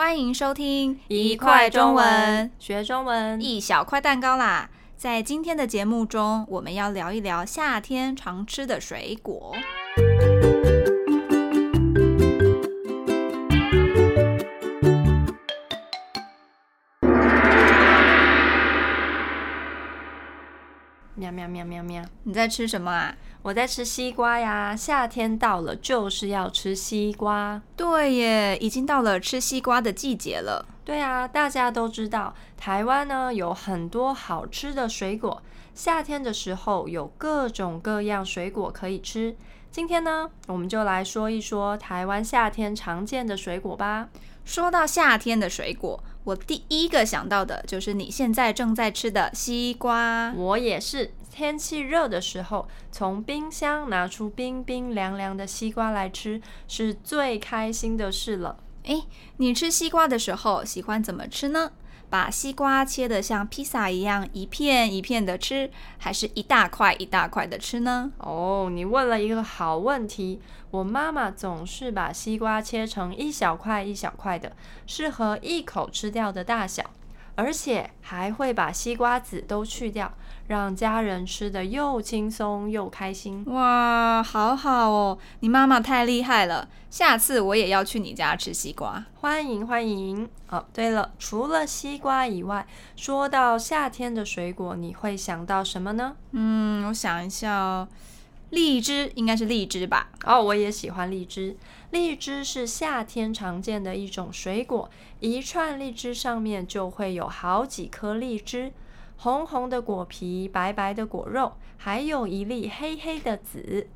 欢迎收听一块中文，学中文，一小块蛋糕啦！在今天的节目中，我们要聊一聊夏天常吃的水果。喵喵喵喵喵！你在吃什么啊？我在吃西瓜呀。夏天到了，就是要吃西瓜。对耶，已经到了吃西瓜的季节了。对啊，大家都知道，台湾呢有很多好吃的水果。夏天的时候有各种各样水果可以吃。今天呢，我们就来说一说台湾夏天常见的水果吧。说到夏天的水果，我第一个想到的就是你现在正在吃的西瓜。我也是，天气热的时候，从冰箱拿出冰冰凉凉的西瓜来吃，是最开心的事了。哎，你吃西瓜的时候喜欢怎么吃呢？把西瓜切得像披萨一样一片一片的吃，还是一大块一大块的吃呢？哦，你问了一个好问题。我妈妈总是把西瓜切成一小块一小块的，适合一口吃掉的大小，而且还会把西瓜籽都去掉，让家人吃得又轻松又开心。哇，好好哦，你妈妈太厉害了！下次我也要去你家吃西瓜。欢迎欢迎。哦，对了，除了西瓜以外，说到夏天的水果，你会想到什么呢？嗯，我想一下哦，荔枝应该是荔枝吧？哦，我也喜欢荔枝。荔枝是夏天常见的一种水果，一串荔枝上面就会有好几颗荔枝。红红的果皮，白白的果肉，还有一粒黑黑的籽。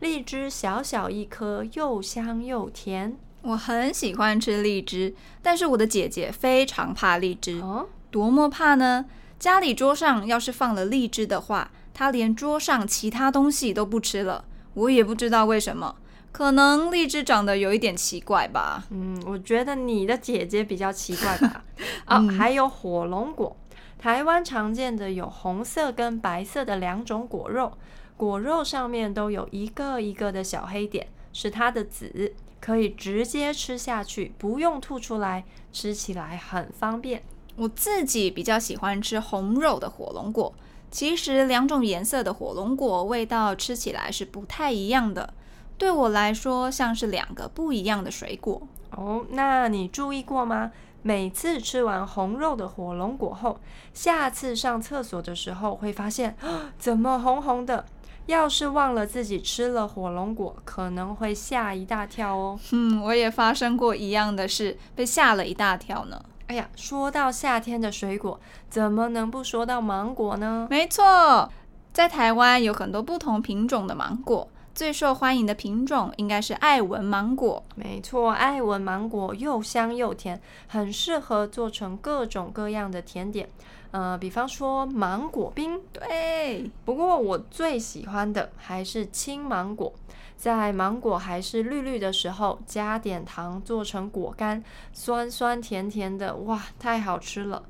荔枝小小一颗，又香又甜。我很喜欢吃荔枝，但是我的姐姐非常怕荔枝。哦，多么怕呢？家里桌上要是放了荔枝的话，她连桌上其他东西都不吃了。我也不知道为什么，可能荔枝长得有一点奇怪吧。嗯，我觉得你的姐姐比较奇怪吧。哦，嗯，还有火龙果。台湾常见的有红色跟白色的两种果肉，果肉上面都有一个一个的小黑点，是它的籽，可以直接吃下去，不用吐出来，吃起来很方便。我自己比较喜欢吃红肉的火龙果，其实两种颜色的火龙果味道吃起来是不太一样的，对我来说像是两个不一样的水果。哦，那你注意过吗？每次吃完红肉的火龙果后，下次上厕所的时候会发现，怎么红红的？要是忘了自己吃了火龙果，可能会吓一大跳哦。嗯，我也发生过一样的事，被吓了一大跳呢。哎呀，说到夏天的水果，怎么能不说到芒果呢？没错，在台湾有很多不同品种的芒果。最受欢迎的品种应该是爱文芒果。没错，爱文芒果又香又甜，很适合做成各种各样的甜点。呃，比方说芒果冰。对，不过我最喜欢的还是青芒果，在芒果还是绿绿的时候，加点糖做成果干，酸酸甜甜的，哇，太好吃了。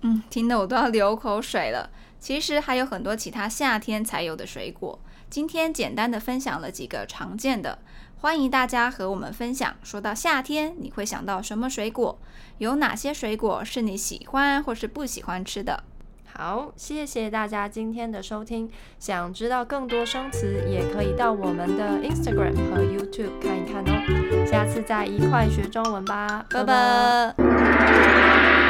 嗯，听得我都要流口水了。其实还有很多其他夏天才有的水果。今天简单的分享了几个常见的，欢迎大家和我们分享。说到夏天，你会想到什么水果？有哪些水果是你喜欢或是不喜欢吃的？好，谢谢大家今天的收听。想知道更多生词，也可以到我们的 Instagram 和 YouTube 看一看哦。下次再一块学中文吧，拜拜。